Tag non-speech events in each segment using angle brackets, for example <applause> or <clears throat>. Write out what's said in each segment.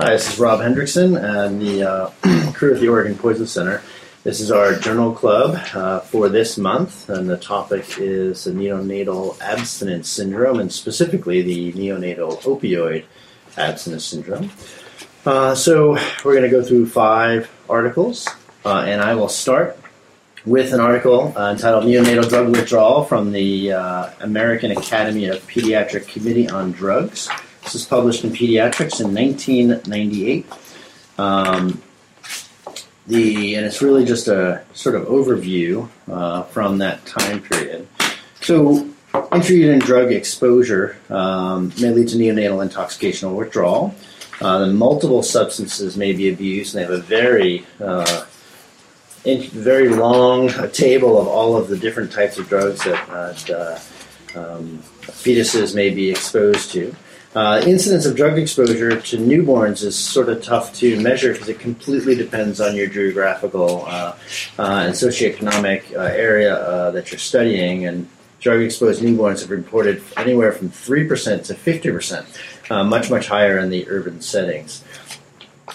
Hi, this is Rob Hendrickson and the uh, <clears throat> crew at the Oregon Poison Center. This is our journal club uh, for this month, and the topic is the neonatal abstinence syndrome, and specifically the neonatal opioid abstinence syndrome. Uh, so, we're going to go through five articles, uh, and I will start with an article uh, entitled Neonatal Drug Withdrawal from the uh, American Academy of Pediatric Committee on Drugs. This was published in Pediatrics in 1998. Um, the and it's really just a sort of overview uh, from that time period. So, intrauterine drug exposure um, may lead to neonatal intoxication or withdrawal. Uh, the multiple substances may be abused, and they have a very uh, very long table of all of the different types of drugs that uh, um, fetuses may be exposed to. Uh, incidence of drug exposure to newborns is sort of tough to measure because it completely depends on your geographical uh, uh, and socioeconomic uh, area uh, that you're studying. And drug exposed newborns have reported anywhere from 3% to 50%, uh, much, much higher in the urban settings.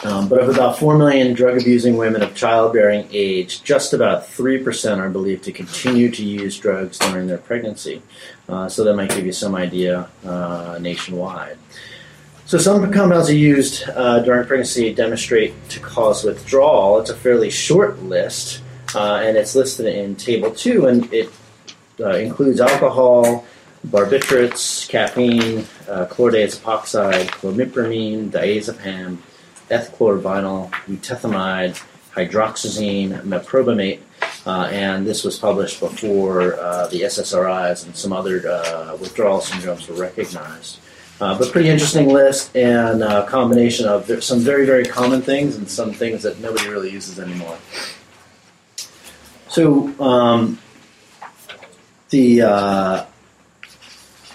Um, but of about 4 million drug abusing women of childbearing age, just about 3% are believed to continue to use drugs during their pregnancy. Uh, so that might give you some idea uh, nationwide. So some compounds are used uh, during pregnancy demonstrate to cause withdrawal. It's a fairly short list, uh, and it's listed in Table 2, and it uh, includes alcohol, barbiturates, caffeine, chlordiazepoxide, clomipramine, diazepam, ethchlorvynol, glutethimide, hydroxyzine, meprobamate, uh, and this was published before uh, the SSRIs and some other uh, withdrawal syndromes were recognized. Uh, but pretty interesting list and a combination of some very, very common things and some things that nobody really uses anymore. So um, the uh,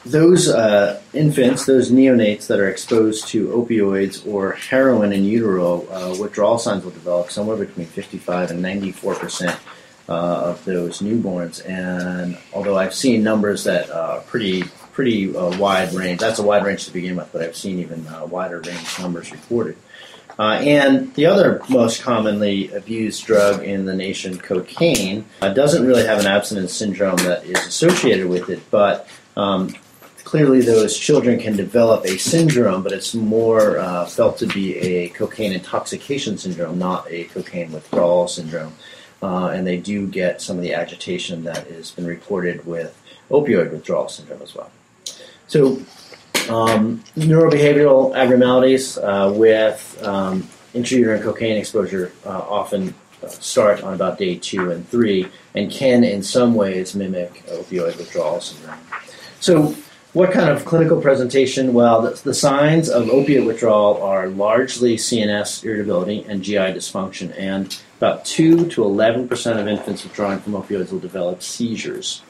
those uh, infants, those neonates that are exposed to opioids or heroin in utero, uh, withdrawal signs will develop somewhere between 55 and 94 percent uh, of those newborns. And although I've seen numbers that are pretty pretty uh, wide range, that's a wide range to begin with, but I've seen even uh, wider range numbers reported. Uh, and the other most commonly abused drug in the nation, cocaine, doesn't really have an abstinence syndrome that is associated with it, but um, clearly those children can develop a syndrome, but it's more uh, felt to be a cocaine intoxication syndrome, not a cocaine withdrawal syndrome. Uh, and they do get some of the agitation that has been reported with opioid withdrawal syndrome as well. So, um, neurobehavioral abnormalities uh, with um, intrauterine cocaine exposure uh, often start on about day two and three and can, in some ways, mimic opioid withdrawal syndrome. So, what kind of clinical presentation? Well, the, the, signs of opiate withdrawal are largely CNS irritability and GI dysfunction, and about 2 to 11% of infants withdrawing from opioids will develop seizures.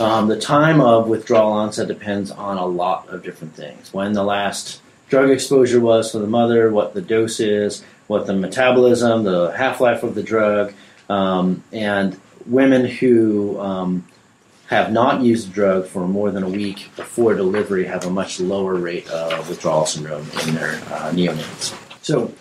Um, the time of withdrawal onset depends on a lot of different things. When the last drug exposure was for the mother, what the dose is, what the metabolism, the half life of the drug, um, and women who um, have not used the drug for more than a week before delivery have a much lower rate of withdrawal syndrome in their uh, neonates. So,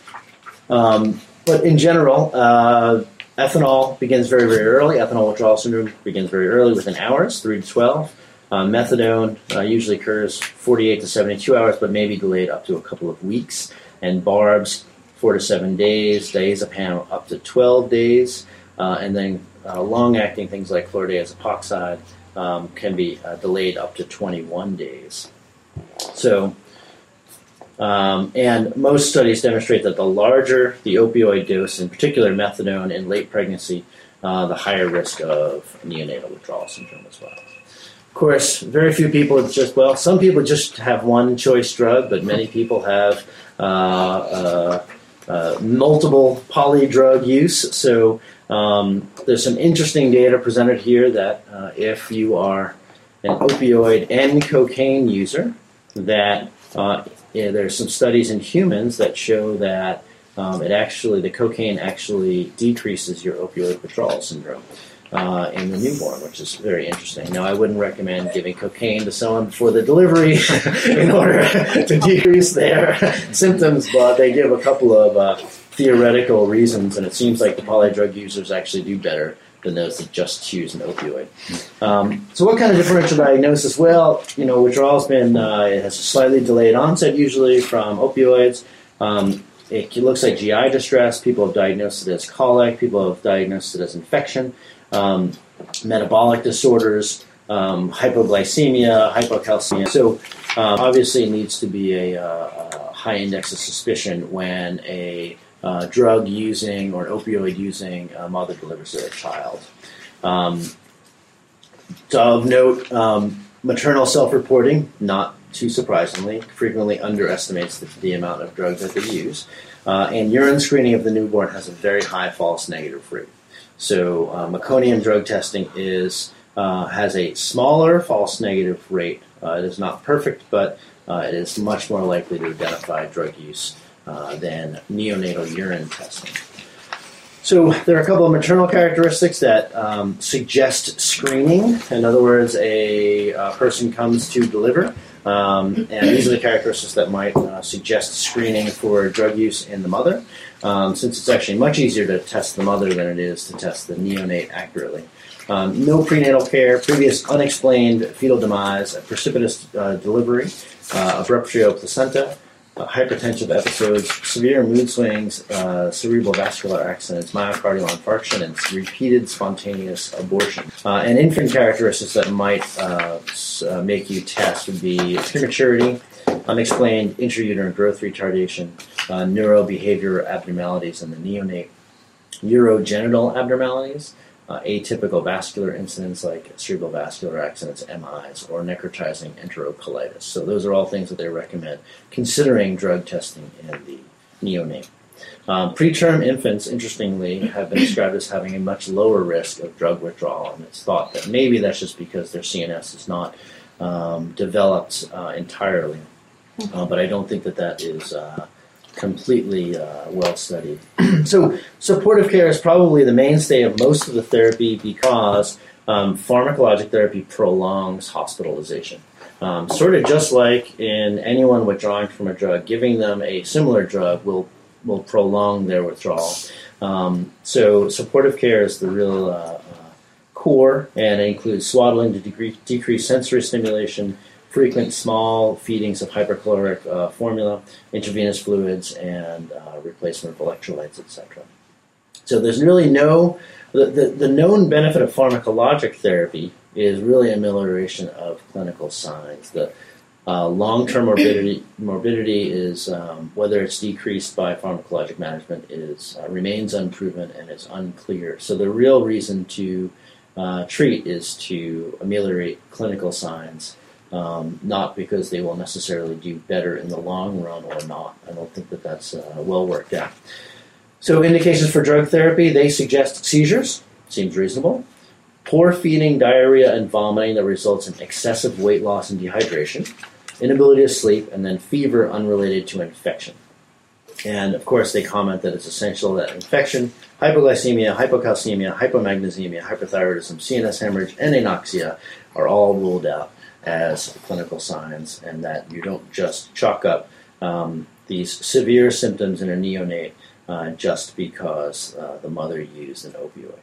um, but in general, uh, ethanol begins very, very early. Ethanol withdrawal syndrome begins very early, within hours, 3 to 12. Uh, methadone uh, usually occurs 48 to 72 hours, but may be delayed up to a couple of weeks. And barbs, 4 to 7 days. Diazepam, up to 12 days. Uh, and then uh, long-acting things like chlordiazepoxide um, can be uh, delayed up to 21 days. So, um, and most studies demonstrate that the larger the opioid dose, in particular methadone in late pregnancy, uh, the higher risk of neonatal withdrawal syndrome as well. Of course, very few people just well, some people just have one choice drug, but many people have uh, uh, uh multiple poly drug use. So um, there's some interesting data presented here that uh, if you are an opioid and cocaine user, that uh, yeah, there's some studies in humans that show that um, it actually the cocaine actually decreases your opioid withdrawal syndrome. uh, in the newborn, which is very interesting. Now, I wouldn't recommend giving cocaine to someone before the delivery <laughs> in order <laughs> to decrease their <laughs> symptoms, but they give a couple of uh, theoretical reasons, and it seems like the polydrug users actually do better than those that just choose an opioid. Um, so, what kind of differential diagnosis? Well, you know, withdrawal's been uh, it has a slightly delayed onset usually from opioids. Um, it looks like GI distress. People have diagnosed it as colic. People have diagnosed it as infection. Um, metabolic disorders, um, hypoglycemia, hypocalcemia. So, um, obviously, it needs to be a, uh, a, high index of suspicion when a uh, drug using or opioid using a mother delivers their child. Um, of note, um, maternal self reporting, not too surprisingly, frequently underestimates the, the amount of drug that they use. Uh, and urine screening of the newborn has a very high false negative rate. So, uh, meconium drug testing is uh, has a smaller false negative rate. Uh, it is not perfect, but uh, it is much more likely to identify drug use uh, than neonatal urine testing. So there are a couple of maternal characteristics that um, suggest screening. In other words, a, a person comes to deliver, um, and these are the characteristics that might uh, suggest screening for drug use in the mother, um, since it's actually much easier to test the mother than it is to test the neonate accurately. Um, no prenatal care, previous unexplained fetal demise, precipitous uh, delivery, uh, rupture placenta, uh, hypertensive episodes, severe mood swings, uh, cerebral vascular accidents, myocardial infarction, and repeated spontaneous abortion. Uh, and infant characteristics that might uh, uh, make you test would be prematurity, unexplained intrauterine growth retardation, uh, neurobehavioral abnormalities in the neonate, urogenital abnormalities, uh, atypical vascular incidents like cerebral vascular accidents, MIs, or necrotizing enterocolitis. So those are all things that they recommend considering drug testing in the neonate. Um, preterm infants, interestingly, have been described as having a much lower risk of drug withdrawal, and it's thought that maybe that's just because their CNS is not um, developed uh, entirely. Uh, but I don't think that that is uh, completely uh, well studied. <clears throat> so, supportive care is probably the mainstay of most of the therapy because um, pharmacologic therapy prolongs hospitalization. Um, sort of just like in anyone withdrawing from a drug, giving them a similar drug will will prolong their withdrawal. Um, so, supportive care is the real uh, uh, core, and it includes swaddling to decrease, decrease sensory stimulation, frequent small feedings of hypercaloric uh, formula, intravenous fluids, and uh, replacement of electrolytes, etc. So there's really no, the, the, the, known benefit of pharmacologic therapy is really amelioration of clinical signs. The uh, long-term morbidity, morbidity is, um, whether it's decreased by pharmacologic management, is uh, remains unproven and is unclear. So the real reason to uh, treat is to ameliorate clinical signs um, not because they will necessarily do better in the long run or not. I don't think that that's uh, well worked out. So, indications for drug therapy they suggest seizures, seems reasonable, poor feeding, diarrhea, and vomiting that results in excessive weight loss and dehydration, inability to sleep, and then fever unrelated to infection. And of course, they comment that it's essential that infection, hypoglycemia, hypocalcemia, hypomagnesemia, hypothyroidism, CNS hemorrhage, and anoxia are all ruled out as clinical signs, and that you don't just chalk up um, these severe symptoms in a neonate uh, just because uh, the mother used an opioid.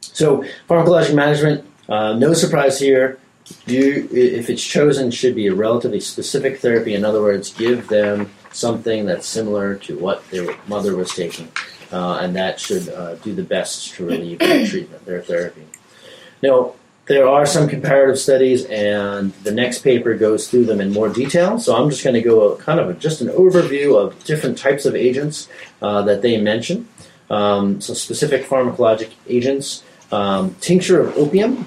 So, pharmacologic management, uh, no surprise here. You, if it's chosen, should be a relatively specific therapy. In other words, give them something that's similar to what their mother was taking, uh, and that should uh, do the best to relieve their treatment, their therapy. Now, there are some comparative studies, and the next paper goes through them in more detail. So I'm just going to go kind of a, just an overview of different types of agents uh, that they mention. Um, so specific pharmacologic agents, um, tincture of opium,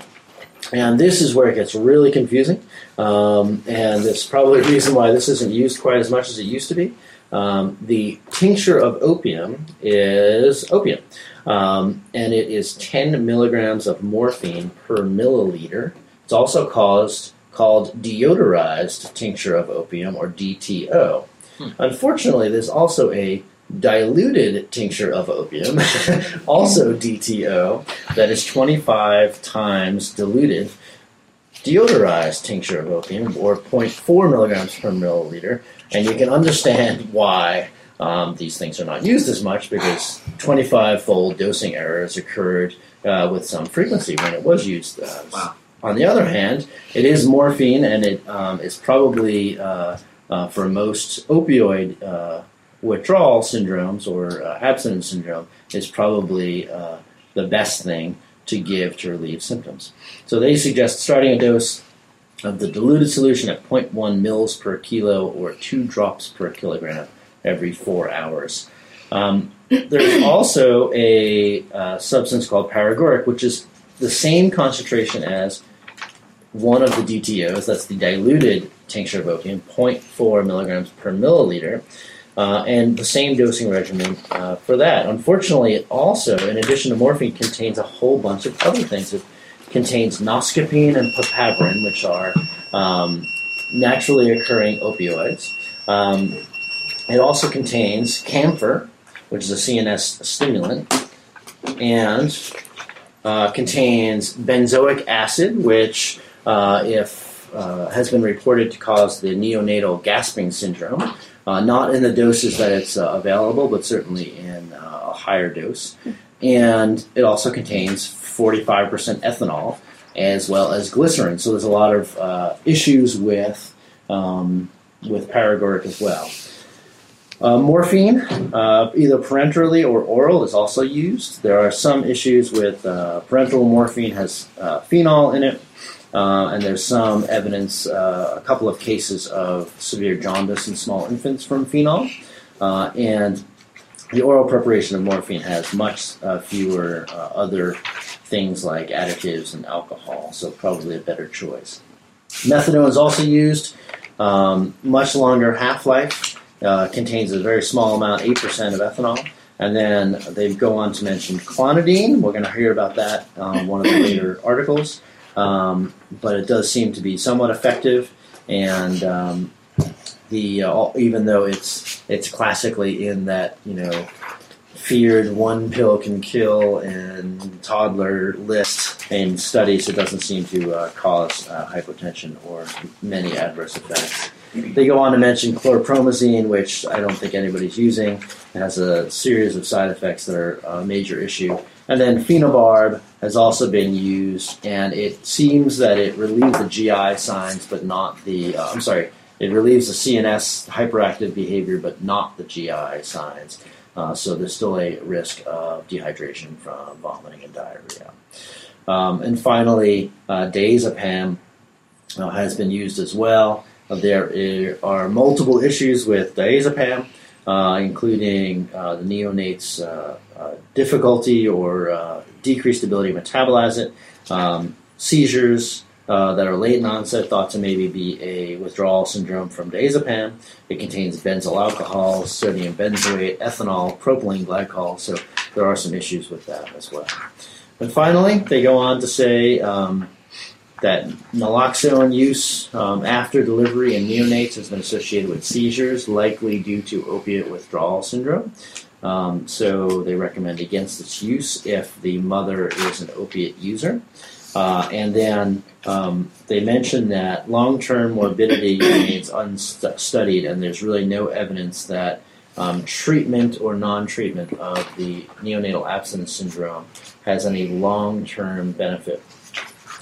and this is where it gets really confusing. Um, and it's probably the reason why this isn't used quite as much as it used to be. Um, the tincture of opium is opium. Um, and it is 10 milligrams of morphine per milliliter. It's also caused, called deodorized tincture of opium, or DTO. Hmm. Unfortunately, there's also a diluted tincture of opium, <laughs> also DTO, that is 25 times diluted deodorized tincture of opium, or 0.4 milligrams per milliliter. And you can understand why um, these things are not used as much because 25 fold dosing errors occurred uh, with some frequency when it was used. Uh, Wow. On the other hand, it is morphine and it um, is probably, uh, uh, for most opioid uh, withdrawal syndromes or uh, abstinence syndrome, is probably uh, the best thing to give to relieve symptoms. So they suggest starting a dose of the diluted solution at 0.1 mils per kilo or 2 drops per kilogram every 4 hours. Um, there's also a uh, substance called paregoric, which is the same concentration as one of the DTOs, that's the diluted tincture of opium, 0.4 milligrams per milliliter, uh, and the same dosing regimen uh, for that. Unfortunately, it also, in addition to morphine, contains a whole bunch of other things. Contains noscapine and papaverine, which are um, naturally occurring opioids. Um, it also contains camphor, which is a CNS stimulant, and uh, contains benzoic acid, which, uh, if uh, has been reported to cause the neonatal gasping syndrome, uh, not in the doses that it's uh, available, but certainly in uh, a higher dose. And it also contains 45% ethanol as well as glycerin. So there's a lot of uh, issues with um, with paregoric as well. Uh, morphine, uh, either parenterally or oral, is also used. There are some issues with uh, parenteral morphine has uh, phenol in it, uh, and there's some evidence, a couple of cases of severe jaundice in small infants from phenol. And the oral preparation of morphine has much uh, fewer uh, other things like additives and alcohol, so probably a better choice. Methadone is also used, um, much longer half life uh, contains a very small amount, 8% of ethanol. And then they go on to mention clonidine. We're going to hear about that on one of the later <coughs> articles. Um, but it does seem to be somewhat effective. And um, the uh, even though it's it's classically in that you know feared one pill can kill and toddler list in studies, it doesn't seem to uh, cause uh, hypotension or many adverse effects. They go on to mention chlorpromazine, which I don't think anybody's using. It has a series of side effects that are a major issue. And then phenobarb has also been used, and it seems that it relieves the GI signs, but not the, uh, I'm sorry, it relieves the CNS hyperactive behavior, but not the GI signs. Uh, so there's still a risk of dehydration from vomiting and diarrhea. Um, and finally, uh, diazepam uh, has been used as well. Uh, there are multiple issues with diazepam, uh, including uh, the neonate's difficulty or decreased ability to metabolize it, um, seizures uh, that are late in onset, thought to maybe be a withdrawal syndrome from diazepam. It contains benzyl alcohol, sodium benzoate, ethanol, propylene glycol, so there are some issues with that as well. And finally, they go on to say um, that naloxone use um, after delivery in neonates has been associated with seizures, likely due to opiate withdrawal syndrome. Um, so they recommend against its use if the mother is an opiate user. Uh, and then um, they mention that long-term morbidity <coughs> remains unstudied, and there's really no evidence that um, treatment or non-treatment of the neonatal abstinence syndrome has any long-term benefit.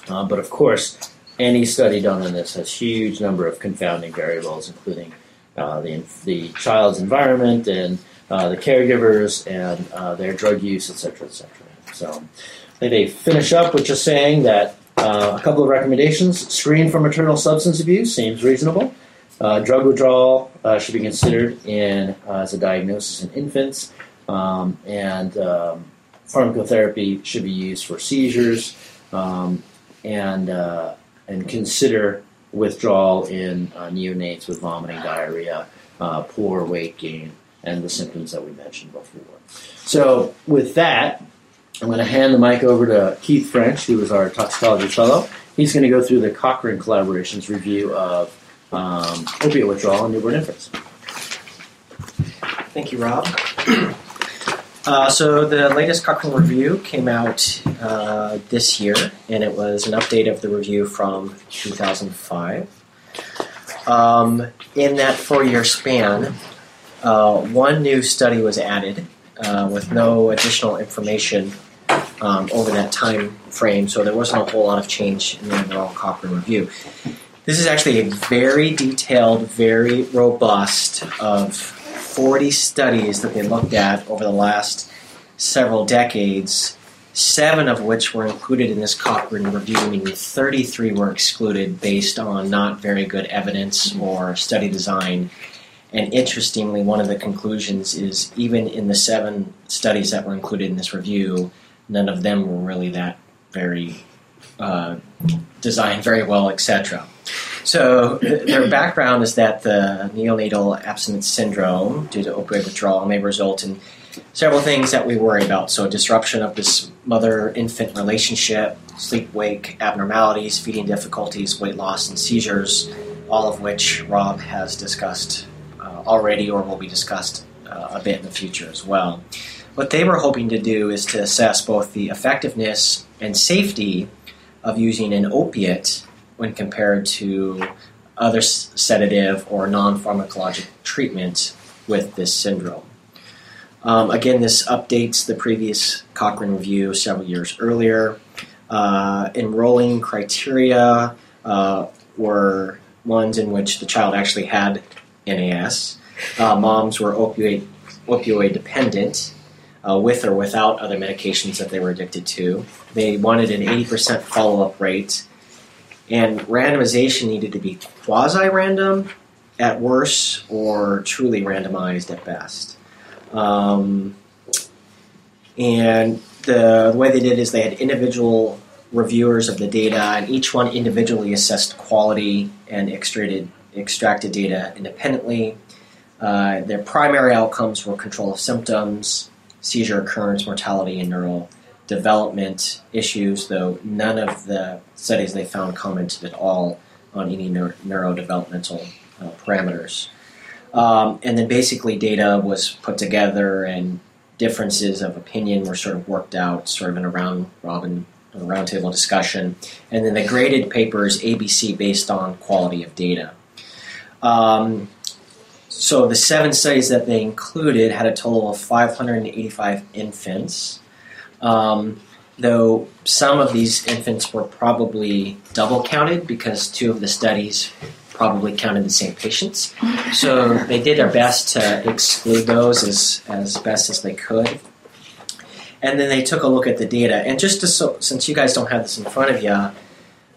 Uh, but of course, any study done on this has huge number of confounding variables, including uh, the the child's environment and uh, the caregivers and uh, their drug use, et cetera, et cetera. So they- finish up with just saying that uh, a couple of recommendations: screen for maternal substance abuse seems reasonable. Uh, drug withdrawal uh, should be considered in uh, as a diagnosis in infants, um, and um, pharmacotherapy should be used for seizures, um, and uh, and consider withdrawal in uh, neonates with vomiting, diarrhea, poor weight gain, and the symptoms that we mentioned before. So, with that, I'm going to hand the mic over to Keith French, who is our toxicology fellow. He's going to go through the Cochrane Collaboration's review of um, opiate withdrawal in newborn infants. Thank you, Rob. <clears throat> Uh, so the latest Cochrane review came out uh, this year, and it was an update of the review from 2005. Um, in that four-year span, uh, one new study was added uh, with no additional information um, over that time frame, so there wasn't a whole lot of change in the overall Cochrane review. This is actually a very detailed, very robust of 40 studies that they looked at over the last several decades, seven of which were included in this Cochrane review, meaning 33 were excluded based on not very good evidence or study design. And interestingly, one of the conclusions is even in the seven studies that were included in this review, none of them were really that very uh, designed very well, etc. So their background is that the neonatal abstinence syndrome due to opioid withdrawal may result in several things that we worry about. So disruption of this mother-infant relationship, sleep-wake abnormalities, feeding difficulties, weight loss, and seizures, all of which Rob has discussed uh, already or will be discussed uh, a bit in the future as well. What they were hoping to do is to assess both the effectiveness and safety of using an opiate when compared to other sedative or non pharmacologic treatment with this syndrome. Um, again, this updates the previous Cochrane review several years earlier. Uh, enrolling criteria uh, were ones in which the child actually had NAS. Uh, moms were opioid, opioid dependent, uh, with or without other medications that they were addicted to. They wanted an 80% follow up rate and randomization needed to be quasi random at worst or truly randomized at best. Um, and the, the way they did is they had individual reviewers of the data, and each one individually assessed quality and extracted, extracted data independently. Uh, their primary outcomes were control of symptoms, seizure occurrence, mortality, and neural development issues, though none of the studies they found commented at all on any neuro- neurodevelopmental uh, parameters. Um, and then basically data was put together and differences of opinion were sort of worked out, sort of in a round robin, a roundtable discussion. And then the graded papers ABC based on quality of data. Um, so the seven studies that they included had a total of 585 infants. Um, though some of these infants were probably double counted because two of the studies probably counted the same patients. So <laughs> they did their best to exclude those as, as best as they could. And then they took a look at the data. And just to, so, since you guys don't have this in front of you,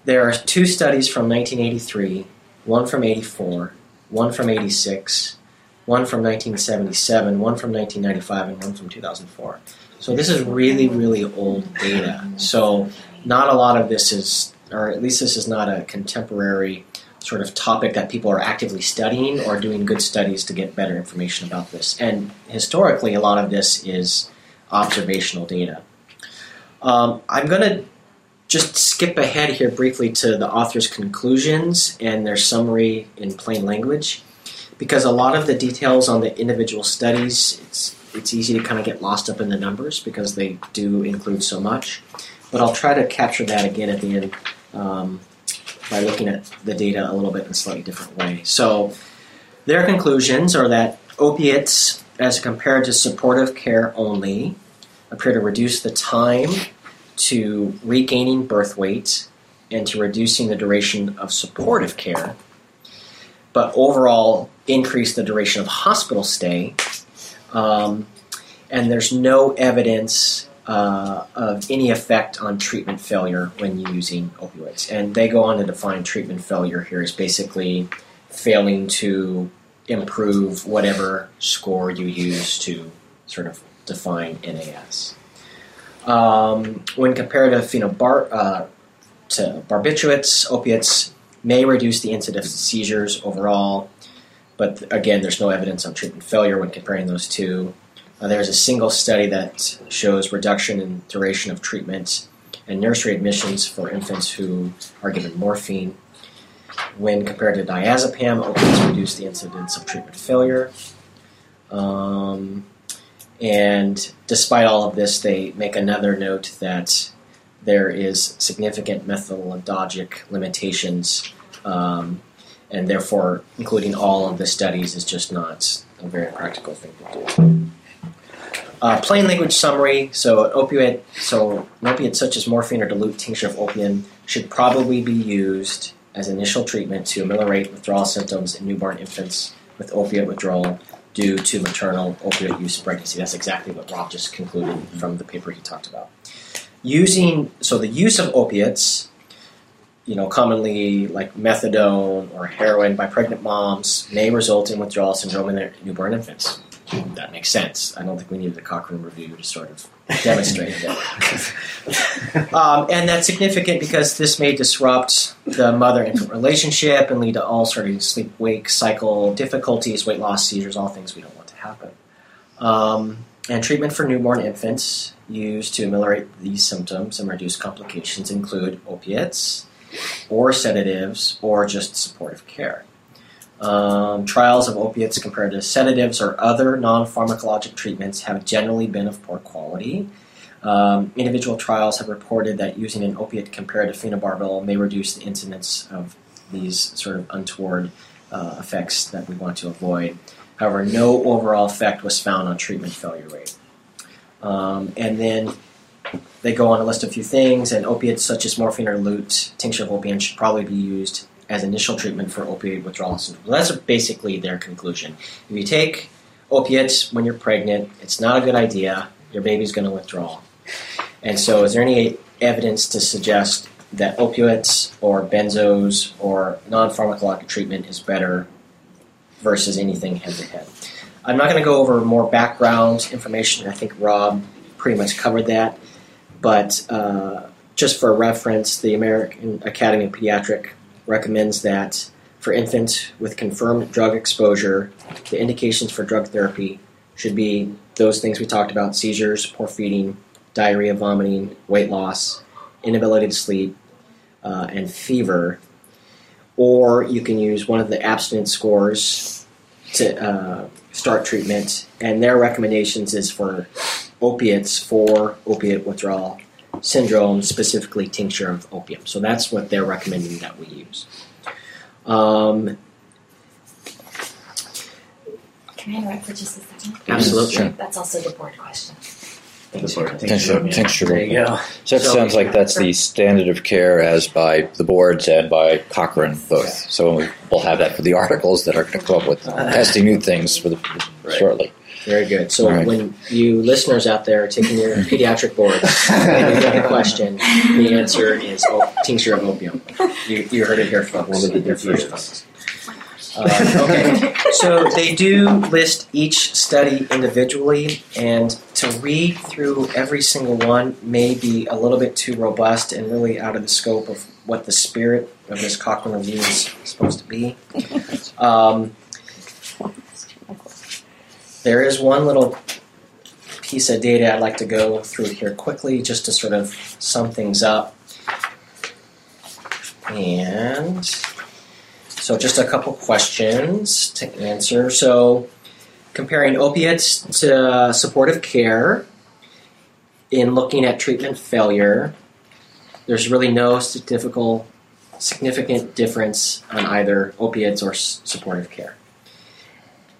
there are two studies from 1983, one from 84, one from 86, one from 1977, one from 1995, and one from 2004. So this is really, really old data. So not a lot of this is, or at least this is not a contemporary sort of topic that people are actively studying or doing good studies to get better information about this. And historically, a lot of this is observational data. Um, I'm going to just skip ahead here briefly to the author's conclusions and their summary in plain language, because a lot of the details on the individual studies, it's it's easy to kind of get lost up in the numbers because they do include so much. But I'll try to capture that again at the end um, by looking at the data a little bit in a slightly different way. So their conclusions are that opiates, as compared to supportive care only, appear to reduce the time to regaining birth weight and to reducing the duration of supportive care, but overall increase the duration of hospital stay um, and there's no evidence uh, of any effect on treatment failure when using opioids. And they go on to define treatment failure here as basically failing to improve whatever score you use to sort of define NAS. Um, when compared to phenobar- uh, to barbiturates, opiates may reduce the incidence of seizures overall, but again, there's no evidence of treatment failure when comparing those two. Uh, there's a single study that shows reduction in duration of treatment and nursery admissions for infants who are given morphine. When compared to diazepam, opiates reduce the incidence of treatment failure. Um, And despite all of this, they make another note that there is significant methodologic limitations, um, and therefore including all of the studies is just not a very practical thing to do. Uh, plain language summary. So an opiate, so an opiate such as morphine or dilute tincture of opium should probably be used as initial treatment to ameliorate withdrawal symptoms in newborn infants with opiate withdrawal due to maternal opioid use pregnancy. That's exactly what Rob just concluded from the paper he talked about. Using so the use of opiates, you know, commonly like methadone or heroin by pregnant moms may result in withdrawal syndrome in their newborn infants that makes sense. I don't think we needed the Cochrane review to sort of demonstrate that. <laughs> um, and that's significant because this may disrupt the mother-infant relationship and lead to all sort of sleep-wake cycle difficulties, weight loss, seizures, all things we don't want to happen. Um, and treatment for newborn infants used to ameliorate these symptoms and reduce complications include opiates, or sedatives, or just supportive care. Um, trials of opiates compared to sedatives or other non pharmacologic treatments have generally been of poor quality. Um, individual trials have reported that using an opiate compared to phenobarbital may reduce the incidence of these sort of untoward uh, effects that we want to avoid. However, no overall effect was found on treatment failure rate. Um, and then they go on to list a few things, and opiates such as morphine or dilute tincture of opium should probably be used as initial treatment for opioid withdrawal syndrome. That's basically their conclusion. If you take opiates when you're pregnant, it's not a good idea. Your baby's going to withdraw. And so, is there any evidence to suggest that opioids or benzos or non pharmacologic treatment is better versus anything head to head? I'm not going to go over more background information. I think Rob pretty much covered that. But uh, just for reference, the American Academy of Pediatric recommends that for infants with confirmed drug exposure, the indications for drug therapy should be those things we talked about seizures, poor feeding, diarrhea, vomiting, weight loss, inability to sleep, uh, and fever. Or you can use one of the abstinence scores to uh, start treatment, and their recommendations is for opiates for opiate withdrawal syndrome, specifically tincture of opium. So that's what they're recommending that we use. Um, Can I interrupt for just a second? Absolutely. Sure. That's also the board question. Tincture. Tincture, tincture. there you go. So it So- sounds like that's the standard of care as by the boards and by Cochrane both. So we- we'll have that for the <laughs> articles that are going to come up with <laughs> testing new things for the Right. shortly. Very good. So right. when you listeners out there are taking your <laughs> pediatric boards and you get a question, the answer is oh, tincture of opium. You, you heard it here, folks. One of the first. Uh, okay, so they do list each study individually, and to read through every single one may be a little bit too robust and really out of the scope of what the spirit of this Cochrane review is supposed to be. Um, there is one little piece of data I'd like to go through here quickly just to sort of sum things up. And so, just a couple questions to answer. So, comparing opiates to supportive care in looking at treatment failure, there's really no significant difference on either opiates or supportive care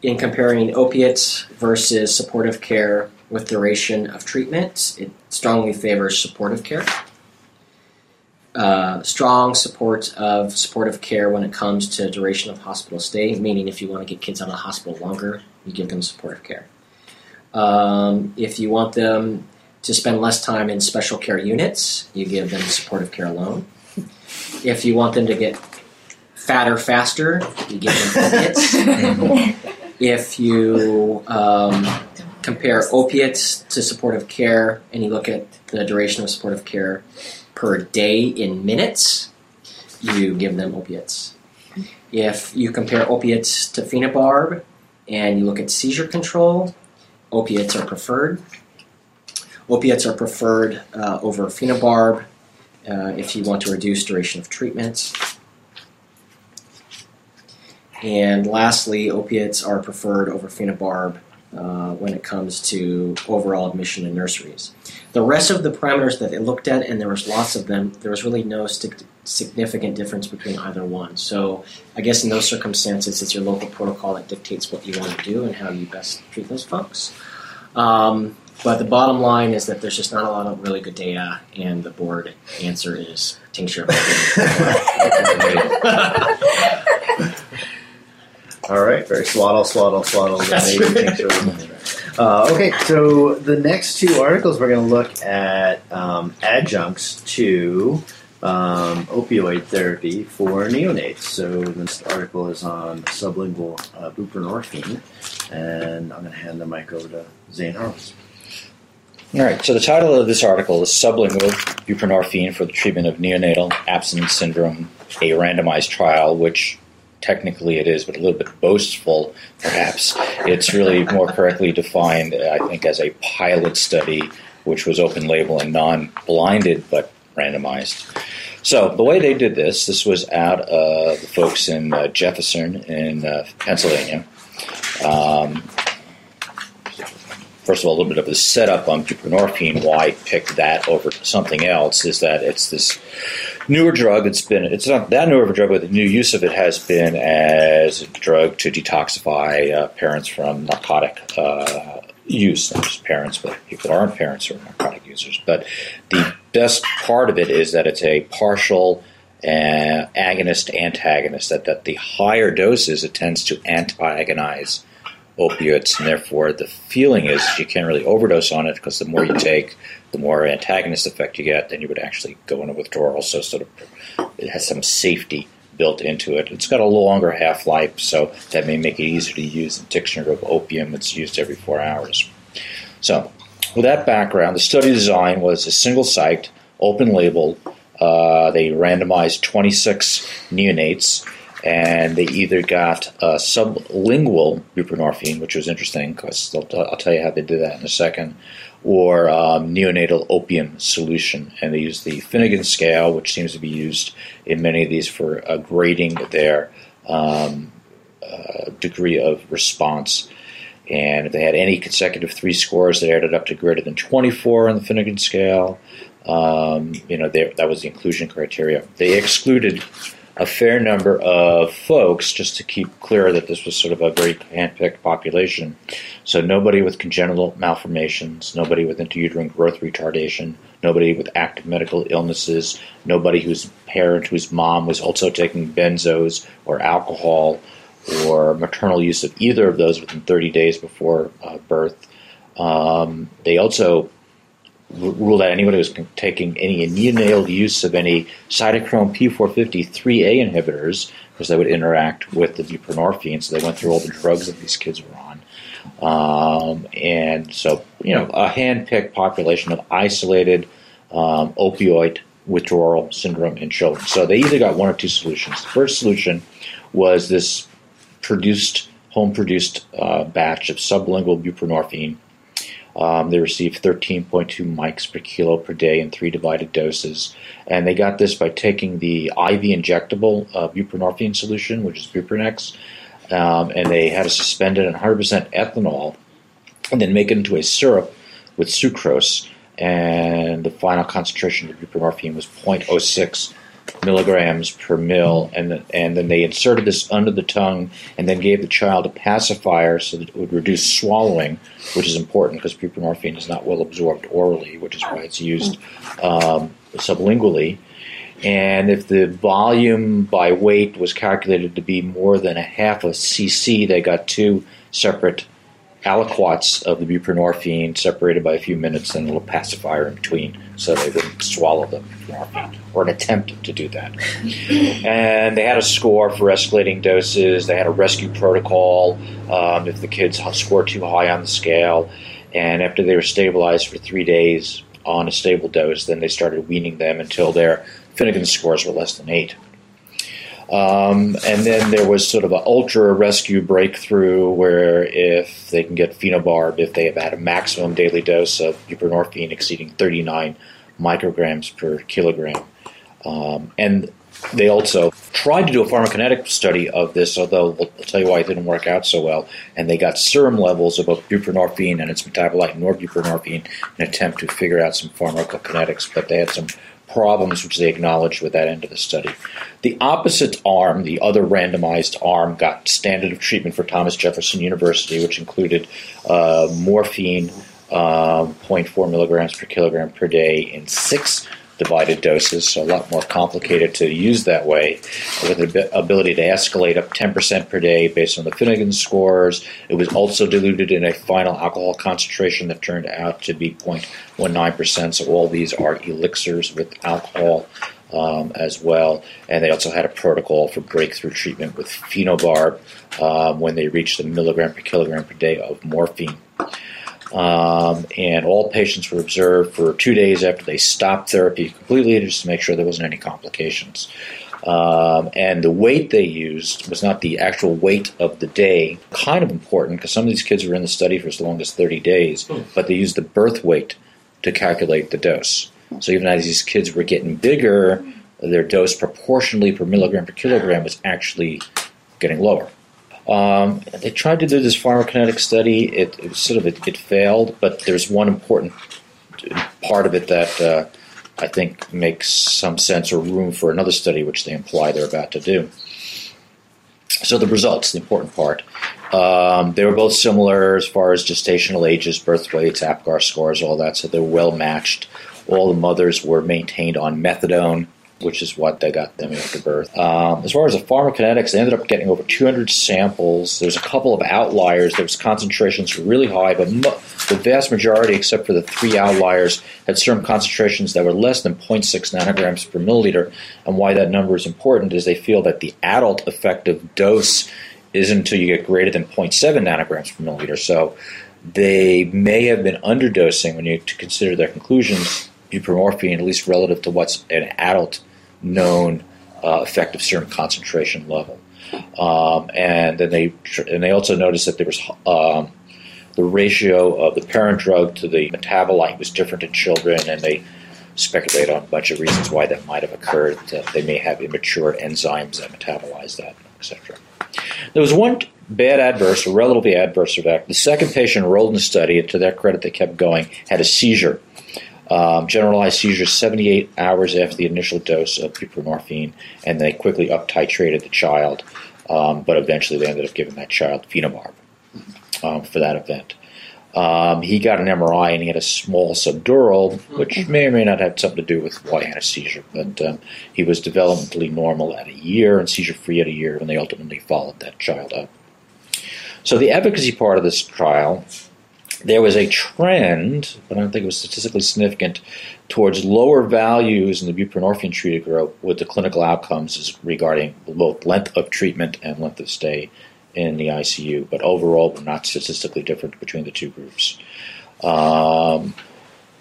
in comparing opiates versus supportive care with duration of treatment, it strongly favors supportive care. Uh, strong support of supportive care when it comes to duration of hospital stay, meaning if you want to get kids out of the hospital longer, you give them supportive care. Um, if you want them to spend less time in special care units, you give them supportive care alone. If you want them to get fatter faster, you give them opiates <laughs> if you um, compare opiates to supportive care and you look at the duration of supportive care per day in minutes, you give them opiates. If you compare opiates to phenobarb and you look at seizure control, opiates are preferred. Opiates are preferred uh, over phenobarb uh, if you want to reduce duration of treatment. And lastly, opiates are preferred over phenobarb uh, when it comes to overall admission in nurseries. The rest of the parameters that they looked at, and there was lots of them, there was really no significant difference between either one. So I guess in those circumstances, it's your local protocol that dictates what you want to do and how you best treat those folks. Um, but the bottom line is that there's just not a lot of really good data, and the board answer is tincture. <laughs> <laughs> of All right, very swaddle, swaddle, swaddle. <laughs> That's right. tincture of lemon. Uh, okay, so the next two articles we're going to look at um, adjuncts to um, opioid therapy for neonates. So this article is on sublingual uh, buprenorphine, and I'm going to hand the mic over to Zane Horowitz. All right. So the title of this article is "Sublingual Buprenorphine for the Treatment of Neonatal Abstinence Syndrome: A Randomized Trial," which technically it is, but a little bit boastful, perhaps. It's really more correctly defined, I think, as a pilot study, which was open label and non-blinded, but randomized. So the way they did this, this was out of the folks in uh, Jefferson in uh, Pennsylvania. Um, first of all, a little bit of the setup on buprenorphine, why I picked that over something else, is that it's this newer drug. It's been it's not that newer of a drug, but the new use of it has been as a drug to detoxify uh, parents from narcotic uh, use. Not just parents, but people aren't parents who are narcotic users. But the best part of it is that it's a partial uh, agonist antagonist. That that the higher doses it tends to antagonize opiates, and therefore the feeling is you can't really overdose on it because the more you take, the more antagonist effect you get. Then you would actually go into withdrawal. So sort of it has some safety built into it. It's got a longer half life, so that may make it easier to use than tincture of opium. It's used every four hours. So, with that background, the study design was a single site, open label. Uh, they randomized 26 neonates and they either got uh, sublingual buprenorphine, which was interesting because I'll tell you how they did that in a second, or um, neonatal opium solution. And they use the Finnegan scale, which seems to be used in many of these for uh, grading their um, uh, degree of response. And if they had any consecutive three scores that added up to greater than 24 on the Finnegan scale, um, you know, they, that was the inclusion criteria. They excluded a fair number of folks just to keep clear that this was sort of a very handpicked population. So nobody with congenital malformations, nobody with intrauterine growth retardation, nobody with active medical illnesses, nobody whose parent, whose mom was also taking benzos or alcohol or maternal use of either of those within 30 days before uh, birth. Um, they also ruled out anybody was taking any neonatal use of any cytochrome P450 3A inhibitors because they would interact with the buprenorphine. So they went through all the drugs that these kids were on. Um, and so, you know, a hand-picked population of isolated um, opioid withdrawal syndrome in children. So they either got one or two solutions. The first solution was this produced, home-produced uh, batch of sublingual buprenorphine um, they received 13.2 mics per kilo per day in three divided doses. And they got this by taking the IV injectable uh, buprenorphine solution, which is Buprenex, um, and they had to suspend it in 100% ethanol and then make it into a syrup with sucrose. And the final concentration of buprenorphine was 0.06 milligrams per mil, and and then they inserted this under the tongue, and then gave the child a pacifier so that it would reduce swallowing, which is important because buprenorphine is not well absorbed orally, which is why it's used um, sublingually. And if the volume by weight was calculated to be more than a half a cc, they got two separate aliquots of the buprenorphine separated by a few minutes and a little pacifier in between so they wouldn't swallow the buprenorphine or an attempt to do that. <laughs> and they had a score for escalating doses. They had a rescue protocol um, if the kids scored too high on the scale. And after they were stabilized for three days on a stable dose, then they started weaning them until their Finnegan scores were less than eight. Um, and then there was sort of an ultra rescue breakthrough where if they can get phenobarb, if they have had a maximum daily dose of buprenorphine exceeding 39 micrograms per kilogram. Um, and they also tried to do a pharmacokinetic study of this, although I'll tell you why it didn't work out so well. And they got serum levels of both buprenorphine and its metabolite norbuprenorphine in an attempt to figure out some pharmacokinetics, but they had some problems which they acknowledged with that end of the study. The opposite arm, the other randomized arm, got standard of treatment for Thomas Jefferson University, which included uh, morphine, um, 0.4 milligrams per kilogram per day in six divided doses, so a lot more complicated to use that way, with the ability to escalate up 10% per day based on the Finnegan scores. It was also diluted in a final alcohol concentration that turned out to be 0.19%, so all these are elixirs with alcohol. Um, as well, and they also had a protocol for breakthrough treatment with phenobarb um, when they reached the milligram per kilogram per day of morphine. Um, and all patients were observed for two days after they stopped therapy completely just to make sure there wasn't any complications. Um, and the weight they used was not the actual weight of the day, kind of important because some of these kids were in the study for as long as 30 days, Hmm. but they used the birth weight to calculate the dose. So even as these kids were getting bigger, their dose proportionally per milligram per kilogram was actually getting lower. Um, they tried to do this pharmacokinetic study. It, it sort of it, it failed, but there's one important part of it that uh, I think makes some sense or room for another study, which they imply they're about to do. So the results, the important part. Um, they were both similar as far as gestational ages, birth weights, APGAR scores, all that. So they were well matched. All the mothers were maintained on methadone, which is what they got them after birth. Um, as far as the pharmacokinetics, they ended up getting over 200 samples. There's a couple of outliers. There was concentrations really high, but mo- the vast majority, except for the three outliers, had serum concentrations that were less than 0.6 nanograms per milliliter. And why that number is important is they feel that the adult effective dose isn't until you get greater than 0.7 nanograms per milliliter. So they may have been underdosing when you to consider their conclusions buprenorphine, at least relative to what's an adult known uh, effective serum concentration level. Um, and then they and they also noticed that there was um, the ratio of the parent drug to the metabolite was different in children, and they speculate on a bunch of reasons why that might have occurred. That they may have immature enzymes that metabolize that, etc. There was one bad adverse, or relatively adverse effect. The second patient enrolled in the study, and to their credit, they kept going, had a seizure. Um, generalized seizures 78 hours after the initial dose of buprenorphine, and they quickly up titrated the child, um, but eventually they ended up giving that child phenobarb um, for that event. Um, he got an MRI and he had a small subdural, which may or may not have something to do with why he had a seizure, but um, he was developmentally normal at a year and seizure free at a year when they ultimately followed that child up. So, the efficacy part of this trial there was a trend, but I don't think it was statistically significant, towards lower values in the buprenorphine treated group with the clinical outcomes regarding both length of treatment and length of stay in the ICU. But overall, were not statistically different between the two groups. Um,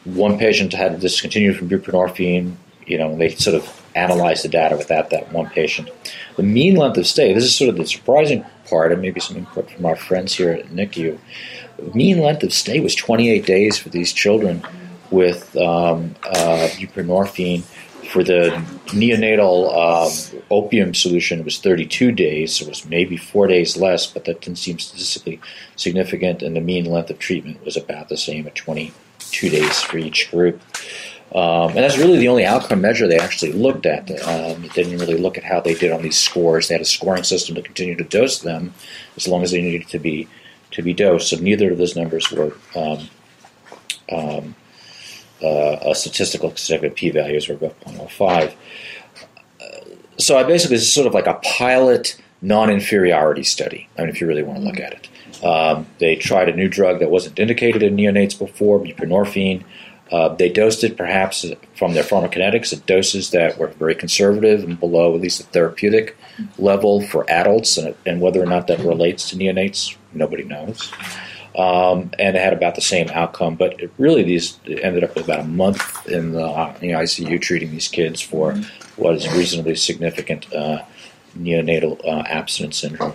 one patient had to discontinue from buprenorphine. You know, they sort of analyzed the data without that one patient. The mean length of stay, this is sort of the surprising part, and maybe some input from our friends here at NICU mean length of stay was 28 days for these children with um, uh, buprenorphine. For the neonatal um, opium solution, it was 32 days, so it was maybe four days less, but that didn't seem statistically significant. And the mean length of treatment was about the same at 22 days for each group. Um, and that's really the only outcome measure they actually looked at. Um, it didn't really look at how they did on these scores. They had a scoring system to continue to dose them as long as they needed to be to be dosed. So neither of those numbers were um, um, uh, a statistical significant p-values were above 0.05. Uh, so I basically this is sort of like a pilot non-inferiority study. I mean, if you really want to look at it, um, they tried a new drug that wasn't indicated in neonates before, buprenorphine. Uh, they dosed it perhaps from their pharmacokinetics at doses that were very conservative and below at least the therapeutic level for adults, and, and whether or not that relates to neonates, nobody knows. Um, and had about the same outcome, but really these ended up with about a month in the, the ICU treating these kids for what is reasonably significant uh, neonatal uh, abstinence syndrome.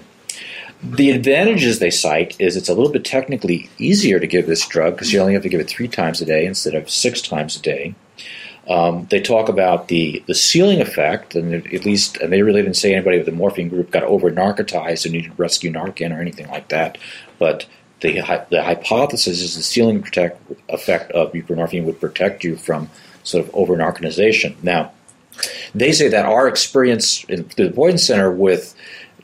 The advantages they cite is it's a little bit technically easier to give this drug because you only have to give it three times a day instead of six times a day. Um, they talk about the, the ceiling effect, and at least, and they really didn't say anybody with the morphine group got over narcotized and needed rescue Narcan or anything like that. But the, the hypothesis is the ceiling protect, effect of buprenorphine would protect you from sort of over narcotization. Now, they say that our experience in the Boyden Center with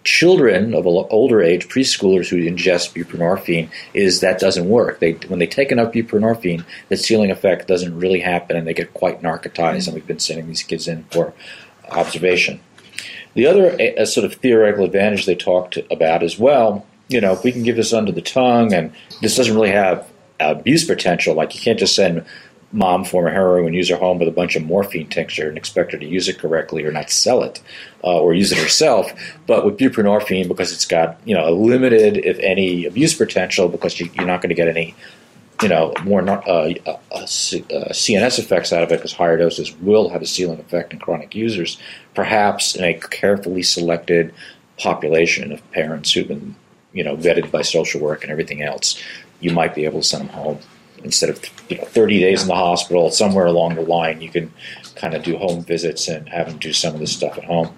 children of older age, preschoolers who ingest buprenorphine, is that doesn't work. They when they take enough buprenorphine, the ceiling effect doesn't really happen, and they get quite narcotized. And we've been sending these kids in for observation. The other sort of theoretical advantage they talked about as well, you know, if we can give this under the tongue, and this doesn't really have abuse potential. Like you can't just send mom, former heroin user, home with a bunch of morphine tincture and expect her to use it correctly or not sell it uh, or use it herself. But with buprenorphine, because it's got you know a limited, if any, abuse potential, because you, are not going to get any you know more uh, uh, uh, CNS effects out of it, because higher doses will have a ceiling effect in chronic users. Perhaps in a carefully selected population of parents who've been you know vetted by social work and everything else, you might be able to send them home instead of you know 30 days in the hospital somewhere along the line you can kind of do home visits and have them do some of this stuff at home.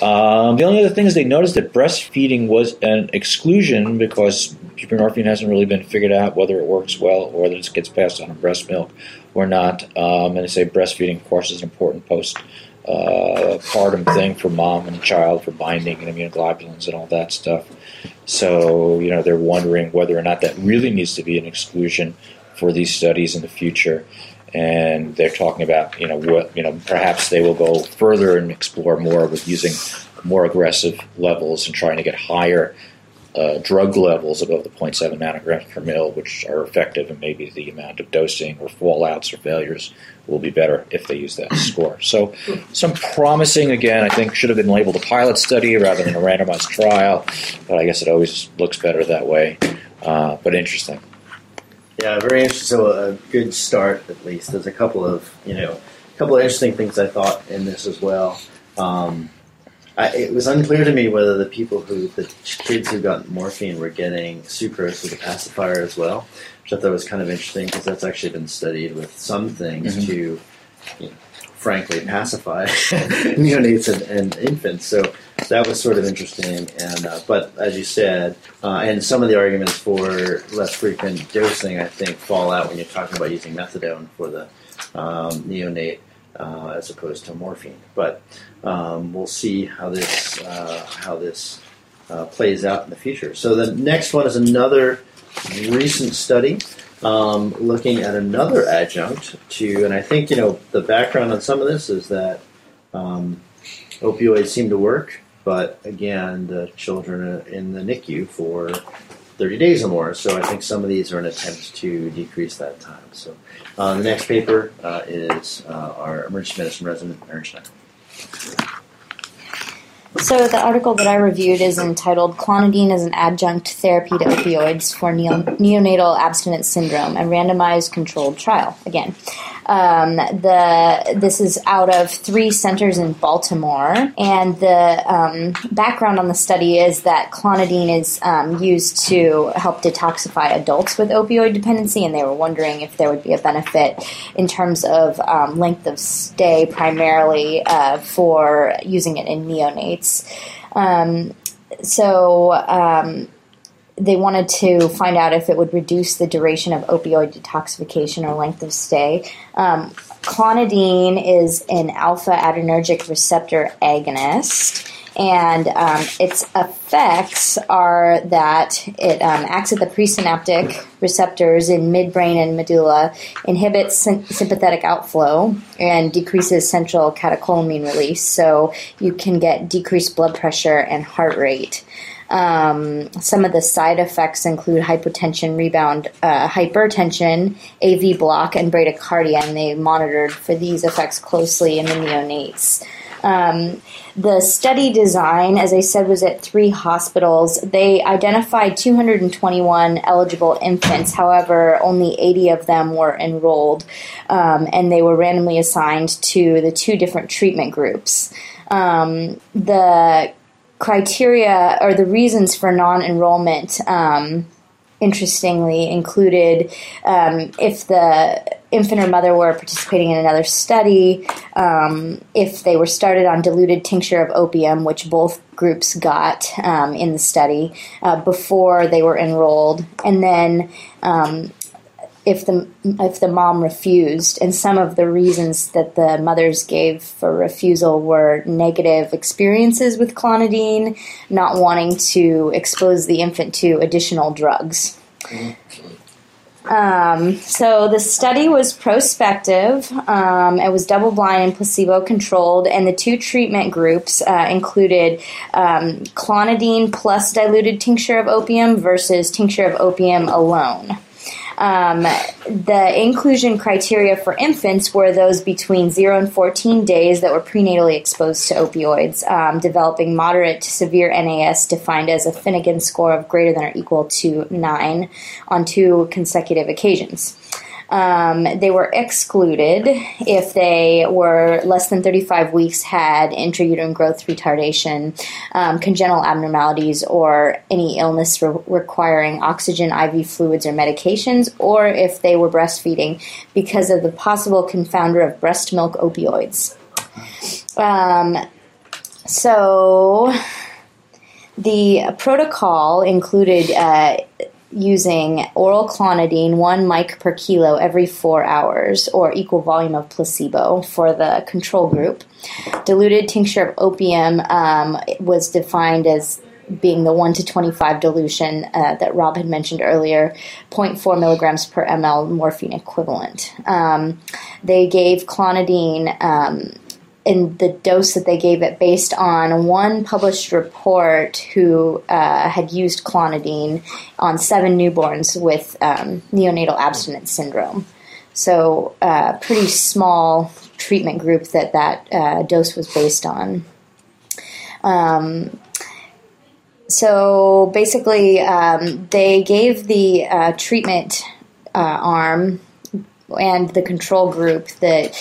Um, the only other thing is they noticed that breastfeeding was an exclusion because buprenorphine hasn't really been figured out whether it works well or whether it gets passed on in breast milk or not. Um, and they say breastfeeding of course is an important post uh, partum thing for mom and child for binding and immunoglobulins and all that stuff. So you know they're wondering whether or not that really needs to be an exclusion for these studies in the future. And they're talking about, you know, what, you know, perhaps they will go further and explore more with using more aggressive levels and trying to get higher uh, drug levels above the 0.7 nanograms per mil, which are effective, and maybe the amount of dosing or fallouts or failures will be better if they use that score. So, some promising, again, I think should have been labeled a pilot study rather than a randomized trial, but I guess it always looks better that way. Uh, but interesting. Yeah, very interesting. So a good start, at least. There's a couple of you know, a couple of interesting things I thought in this as well. Um, I, it was unclear to me whether the people who the kids who got morphine were getting sucrose with a pacifier as well, which I thought was kind of interesting because that's actually been studied with some things mm-hmm. to, you know, frankly, pacify <laughs> neonates and, and infants. So that was sort of interesting. And uh, but as you said, uh, and some of the arguments for less frequent dosing, I think, fall out when you're talking about using methadone for the um, neonate uh, as opposed to morphine. But um, we'll see how this uh, how this uh, plays out in the future. So the next one is another recent study. Um, looking at another adjunct to, and I think you know the background on some of this is that um, opioids seem to work but again, the children are in the NICU for 30 days or more. So I think some of these are an attempt to decrease that time. So uh, the next paper uh, is uh, our emergency medicine resident, Erin Schneider. So the article that I reviewed is entitled "Clonidine as an Adjunct Therapy to Opioids for Neo- Neonatal Abstinence Syndrome: A Randomized Controlled Trial." Again, um, the this is out of three centers in Baltimore, and the um, background on the study is that clonidine is um, used to help detoxify adults with opioid dependency, and they were wondering if there would be a benefit in terms of um, length of stay, primarily uh, for using it in neonates. Um, so um, they wanted to find out if it would reduce the duration of opioid detoxification or length of stay. Um, clonidine is an alpha adrenergic receptor agonist, and um, its effects are that it um, acts at the presynaptic receptors in midbrain and medulla, inhibits sympathetic outflow, and decreases central catecholamine release. So you can get decreased blood pressure and heart rate. Um, some of the side effects include hypotension, rebound, uh, hypertension, AV block, and bradycardia, and they monitored for these effects closely in the neonates. Um, the study design, as I said, was at three hospitals. They identified 221 eligible infants. However, only 80 of them were enrolled, um, and they were randomly assigned to the two different treatment groups. Um, the criteria or the reasons for non enrollment um, interestingly, included um, if the infant or mother were participating in another study, um, if they were started on diluted tincture of opium, which both groups got um, in the study uh, before they were enrolled, and then um, if the if the mom refused, and some of the reasons that the mothers gave for refusal were negative experiences with clonidine, not wanting to expose the infant to additional drugs. Um, so the study was prospective. Um, it was double blind and placebo controlled, and the two treatment groups uh, included um, clonidine plus diluted tincture of opium versus tincture of opium alone. Um, the inclusion criteria for infants were those between 0 and 14 days that were prenatally exposed to opioids, um, developing moderate to severe NAS defined as a Finnegan score of greater than or equal to 9 on two consecutive occasions. Um, they were excluded if they were less than 35 weeks, had intrauterine growth retardation, um, congenital abnormalities, or any illness re- requiring oxygen, IV fluids, or medications, or if they were breastfeeding because of the possible confounder of breast milk opioids. Um, so the protocol included uh, using oral clonidine, one mic per kilo every four hours, or equal volume of placebo for the control group. Diluted tincture of opium um, was defined as being the 1 to 25 dilution uh, that Rob had mentioned earlier, 0.4 milligrams per ml morphine equivalent. Um, they gave clonidine um, in the dose that they gave it based on one published report who uh, had used clonidine on seven newborns with um, neonatal abstinence syndrome. So, uh, pretty small treatment group that that uh, dose was based on. Um, so basically, um, they gave the uh, treatment uh, arm and the control group the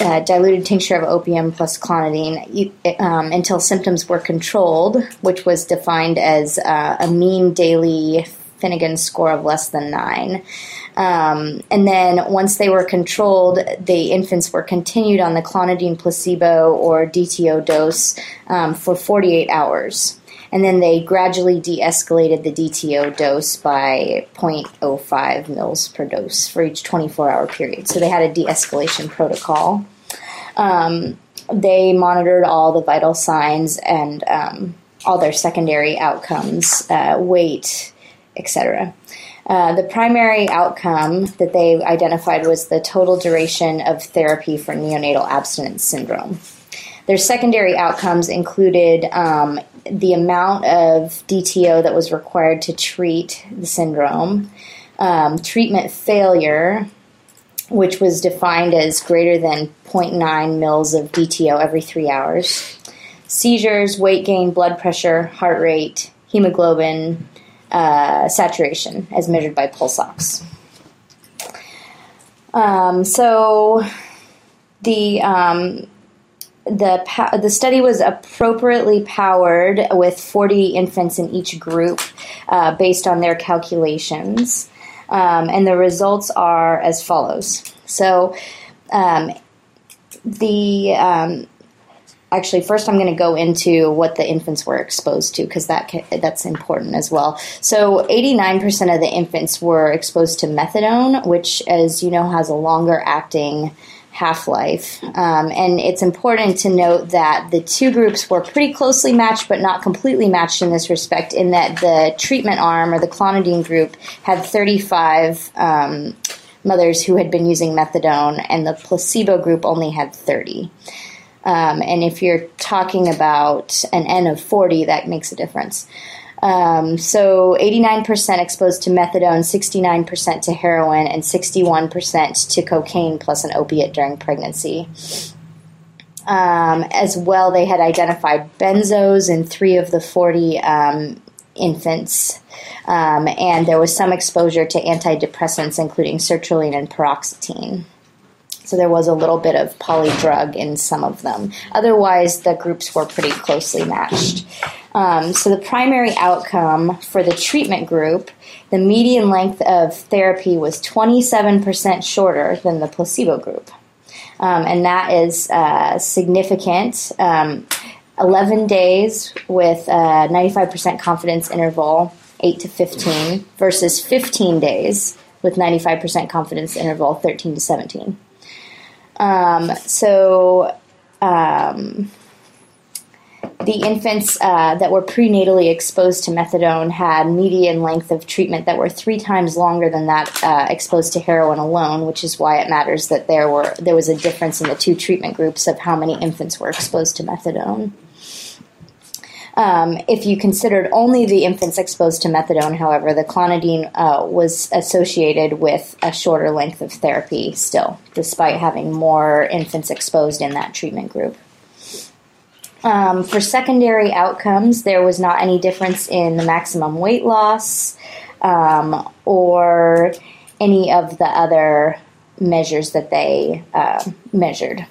uh, diluted tincture of opium plus clonidine um, until symptoms were controlled, which was defined as uh, a mean daily Finnegan score of less than nine. Um, and then once they were controlled, the infants were continued on the clonidine placebo or DTO dose um, for 48 hours and then they gradually de-escalated the DTO dose by 0.05 mils per dose for each 24-hour period. So they had a de-escalation protocol. Um, they monitored all the vital signs and um, all their secondary outcomes, uh, weight, etc. Uh, the primary outcome that they identified was the total duration of therapy for neonatal abstinence syndrome. Their secondary outcomes included um, the amount of DTO that was required to treat the syndrome, um, treatment failure, which was defined as greater than 0.9 mils of DTO every three hours, seizures, weight gain, blood pressure, heart rate, hemoglobin, uh, saturation, as measured by pulse ox. Um, so the um, the the study was appropriately powered with 40 infants in each group uh, based on their calculations, um, and the results are as follows. So, um, the um, actually first I'm going to go into what the infants were exposed to because that that's important as well. So 89% of the infants were exposed to methadone, which, as you know, has a longer acting half life. Um, and it's important to note that the two groups were pretty closely matched, but not completely matched in this respect, in that the treatment arm or the clonidine group had 35 um, mothers who had been using methadone, and the placebo group only had 30. Um, and if you're talking about an N of 40, that makes a difference. Um, so 89% exposed to methadone, 69% to heroin, and 61% to cocaine plus an opiate during pregnancy. Um, as well, they had identified benzos in three of the 40 um, infants, um, and there was some exposure to antidepressants, including sertraline and paroxetine. So there was a little bit of polydrug in some of them. Otherwise, the groups were pretty closely matched. Um, so the primary outcome for the treatment group, the median length of therapy was 27% shorter than the placebo group. Um, and that is uh, significant. Um, 11 days with a 95% confidence interval, 8 to 15, versus 15 days with 95% confidence interval, 13 to 17. Um, so, um, the infants uh, that were prenatally exposed to methadone had median length of treatment that were three times longer than that uh, exposed to heroin alone, which is why it matters that there were there was a difference in the two treatment groups of how many infants were exposed to methadone. Um, if you considered only the infants exposed to methadone, however, the clonidine uh, was associated with a shorter length of therapy still, despite having more infants exposed in that treatment group. Um, for secondary outcomes, there was not any difference in the maximum weight loss um, or any of the other measures that they uh, measured.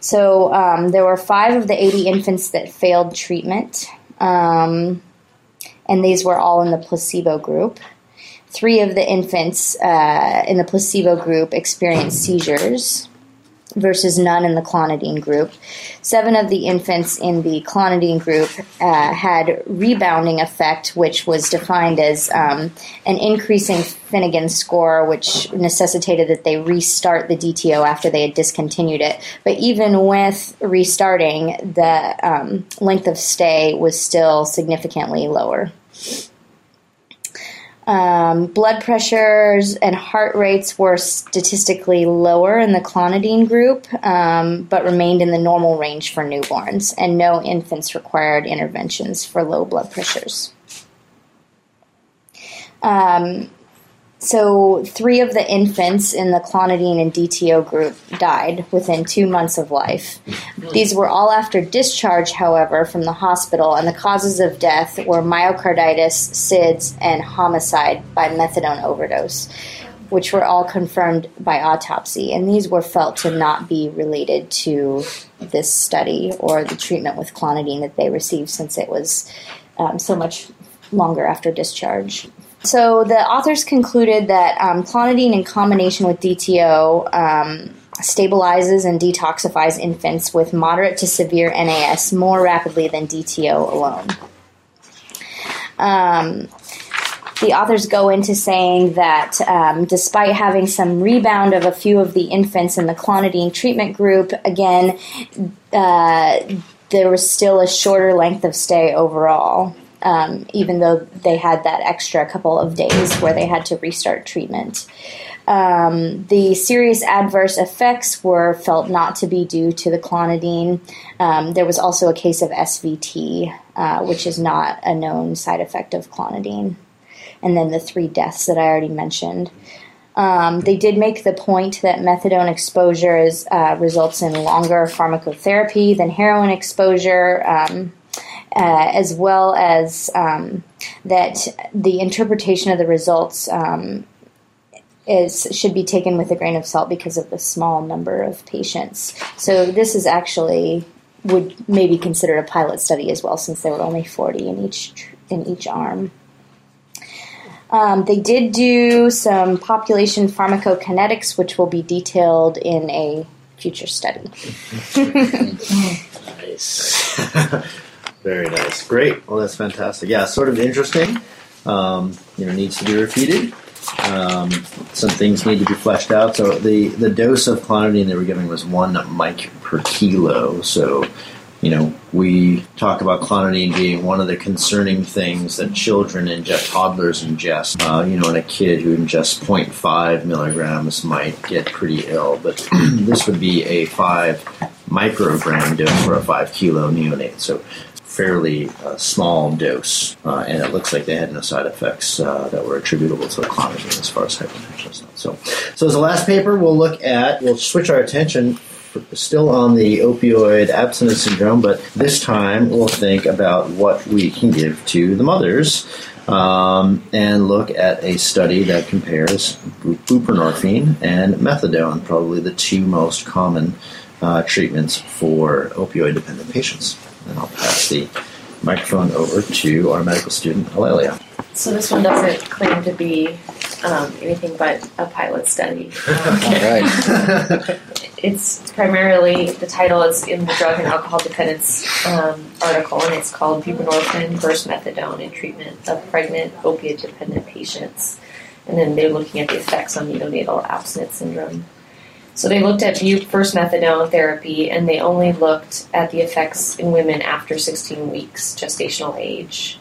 So um, there were five of the 80 infants that failed treatment, um, and these were all in the placebo group. Three of the infants uh, in the placebo group experienced seizures versus none in the clonidine group. Seven of the infants in the clonidine group uh, had rebounding effect, which was defined as um, an increasing Finnegan score, which necessitated that they restart the DTO after they had discontinued it. But even with restarting, the um, length of stay was still significantly lower. Um, blood pressures and heart rates were statistically lower in the clonidine group, um, but remained in the normal range for newborns, and no infants required interventions for low blood pressures. Um, so, three of the infants in the clonidine and DTO group died within two months of life. These were all after discharge, however, from the hospital, and the causes of death were myocarditis, SIDS, and homicide by methadone overdose, which were all confirmed by autopsy. And these were felt to not be related to this study or the treatment with clonidine that they received since it was um, so much longer after discharge. So the authors concluded that um, clonidine in combination with DTO um, stabilizes and detoxifies infants with moderate to severe NAS more rapidly than DTO alone. Um, the authors go into saying that um, despite having some rebound of a few of the infants in the clonidine treatment group, again, uh, there was still a shorter length of stay overall um, even though they had that extra couple of days where they had to restart treatment. Um, the serious adverse effects were felt not to be due to the clonidine. Um, there was also a case of SVT, uh, which is not a known side effect of clonidine. And then the three deaths that I already mentioned. Um, they did make the point that methadone exposure is, uh, results in longer pharmacotherapy than heroin exposure. Um, uh, as well as um, that the interpretation of the results um, is should be taken with a grain of salt because of the small number of patients. So this is actually would maybe consider a pilot study as well, since there were only forty in each in each arm. Um, they did do some population pharmacokinetics, which will be detailed in a future study. <laughs> nice. <laughs> Very nice. Great. Well, that's fantastic. Yeah, sort of interesting. Um, you know, needs to be repeated. Um, some things need to be fleshed out. So the, the dose of clonidine they were giving was one mic per kilo. So, you know, we talk about clonidine being one of the concerning things that children ingest, toddlers ingest. Uh, you know, and a kid who ingests 0.5 milligrams might get pretty ill, but <clears throat> this would be a 5 microgram dose for a 5 kilo neonate. So fairly uh, small dose, uh, and it looks like they had no side effects uh, that were attributable to clonidine as far as hypertension. Is not. So, so as the last paper, we'll look at we'll switch our attention still on the opioid abstinence syndrome, but this time we'll think about what we can give to the mothers. Um, and look at a study that compares buprenorphine and methadone, probably the two most common uh, treatments for opioid dependent patients and I'll pass the microphone over to our medical student, Aurelia. So this one doesn't claim to be um, anything but a pilot study. Um, All right. <laughs> It's primarily the title is in the drug and alcohol dependence um, article, and it's called buprenorphine versus methadone in treatment of pregnant opiate dependent patients. And then they're looking at the effects on neonatal abstinence syndrome. So they looked at versus methadone therapy, and they only looked at the effects in women after 16 weeks gestational age.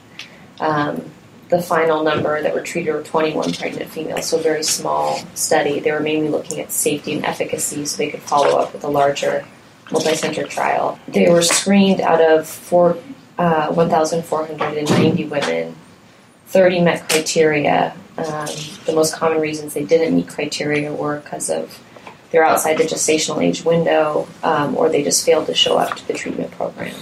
Um, the final number that were treated were 21 pregnant females, so a very small study. They were mainly looking at safety and efficacy so they could follow up with a larger multi-center trial. They were screened out of four, uh, 1,490 women. 30 met criteria. Um, the most common reasons they didn't meet criteria were because of they're outside the gestational age window um, or they just failed to show up to the treatment program.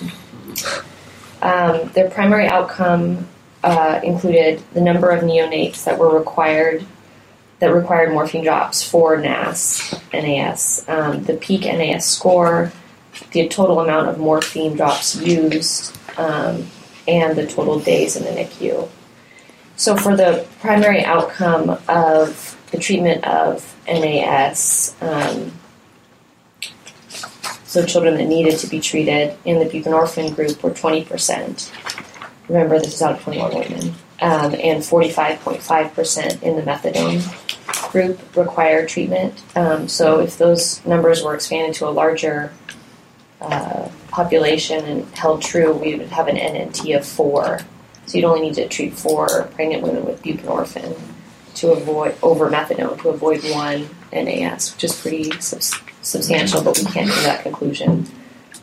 Um, their primary outcome uh, included the number of neonates that were required that required morphine drops for NAS, NAS, um, the peak NAS score, the total amount of morphine drops used, um, and the total days in the NICU. So, for the primary outcome of the treatment of NAS, um, so children that needed to be treated in the buprenorphine group were 20%. Remember, this is out of 21 women. Um, and 45.5% in the methadone group required treatment. Um, so if those numbers were expanded to a larger uh, population and held true, we would have an NNT of four. So you'd only need to treat four pregnant women with buprenorphine to avoid over methadone to avoid one NAS, which is pretty subs- substantial, but we can't come that conclusion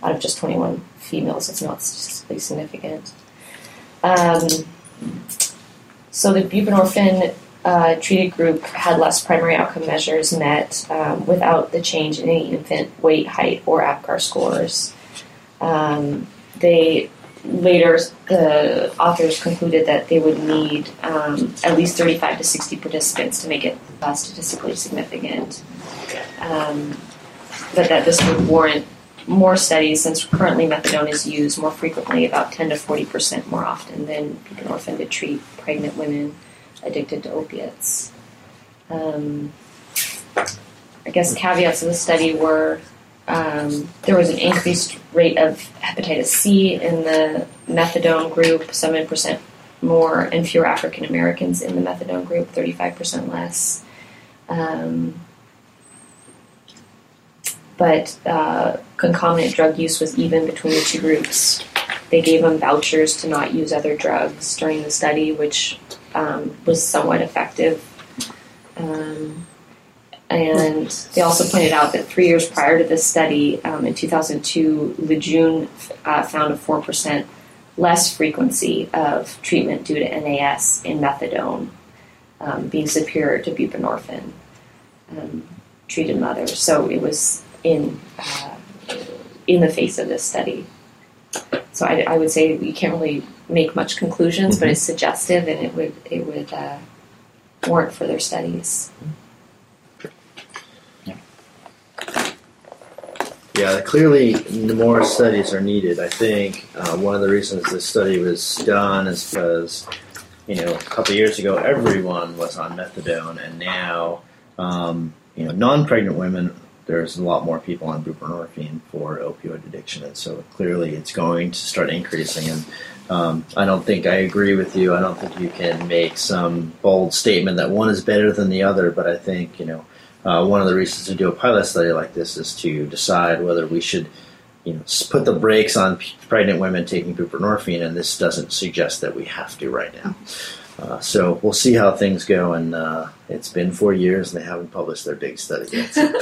out of just 21 females. It's not statistically significant. Um, so the buprenorphine uh, treated group had less primary outcome measures met um, without the change in any infant weight, height, or APGAR scores. Um, they later, the authors concluded that they would need um, at least 35 to 60 participants to make it uh, statistically significant. Um, but that this would warrant more studies since currently methadone is used more frequently, about 10 to 40 percent more often than buprenorphine to treat pregnant women addicted to opiates. Um, I guess caveats of the study were um, there was an increased rate of hepatitis C in the methadone group, 7% more, and fewer African Americans in the methadone group, 35% less. Um, but uh, concomitant drug use was even between the two groups. They gave them vouchers to not use other drugs during the study, which um, was somewhat effective. Um, and they also pointed out that three years prior to this study, um, in 2002, Lejeune uh, found a 4% less frequency of treatment due to NAS in methadone, um, being superior to buprenorphine um, treated mothers. So it was in uh, in the face of this study. So I, I would say you can't really make much conclusions, but it's suggestive, and it would it would uh, warrant further studies. Yeah, clearly more studies are needed. I think uh, one of the reasons this study was done is because, you know, a couple years ago everyone was on methadone, and now, um, you know, non-pregnant women, there's a lot more people on buprenorphine for opioid addiction, and so clearly it's going to start increasing. And um, I don't think I agree with you. I don't think you can make some bold statement that one is better than the other, but I think you know uh, one of the reasons to do a pilot study like this is to decide whether we should, you know, put the brakes on pregnant women taking buprenorphine, and this doesn't suggest that we have to right now. Uh, so we'll see how things go, and uh, it's been four years, and they haven't published their big study yet. So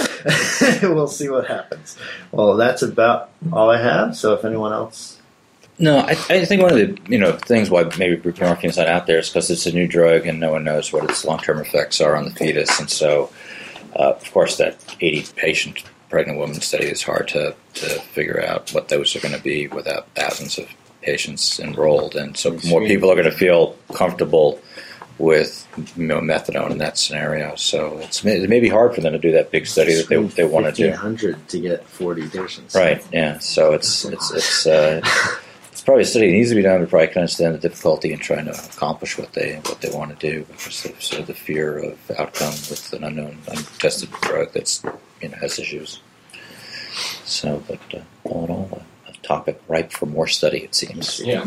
<laughs> <laughs> we'll see what happens. Well, that's about all I have. So if anyone else, No, I, I think one of the you know things why maybe buprenorphine is not out there is because it's a new drug and no one knows what its long term effects are on the fetus, and so uh, of course that 80 patient pregnant woman study is hard to, to figure out what those are going to be without thousands of patients enrolled, and so more people are going to feel comfortable with you know, methadone in that scenario. So it's it may be hard for them to do that big study that they, they want to do. hundred to get forty patients. Right. Yeah. So it's it's it's uh, it's <laughs> probably a study that needs to be done to probably can understand the difficulty in trying to accomplish what they what they want to do because of sort of the fear of outcome with an unknown, untested drug that's you know has issues. So, but uh, all in all, a, a topic ripe for more study, it seems. Yeah.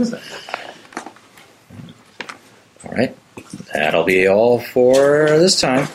All right, that'll be all for this time.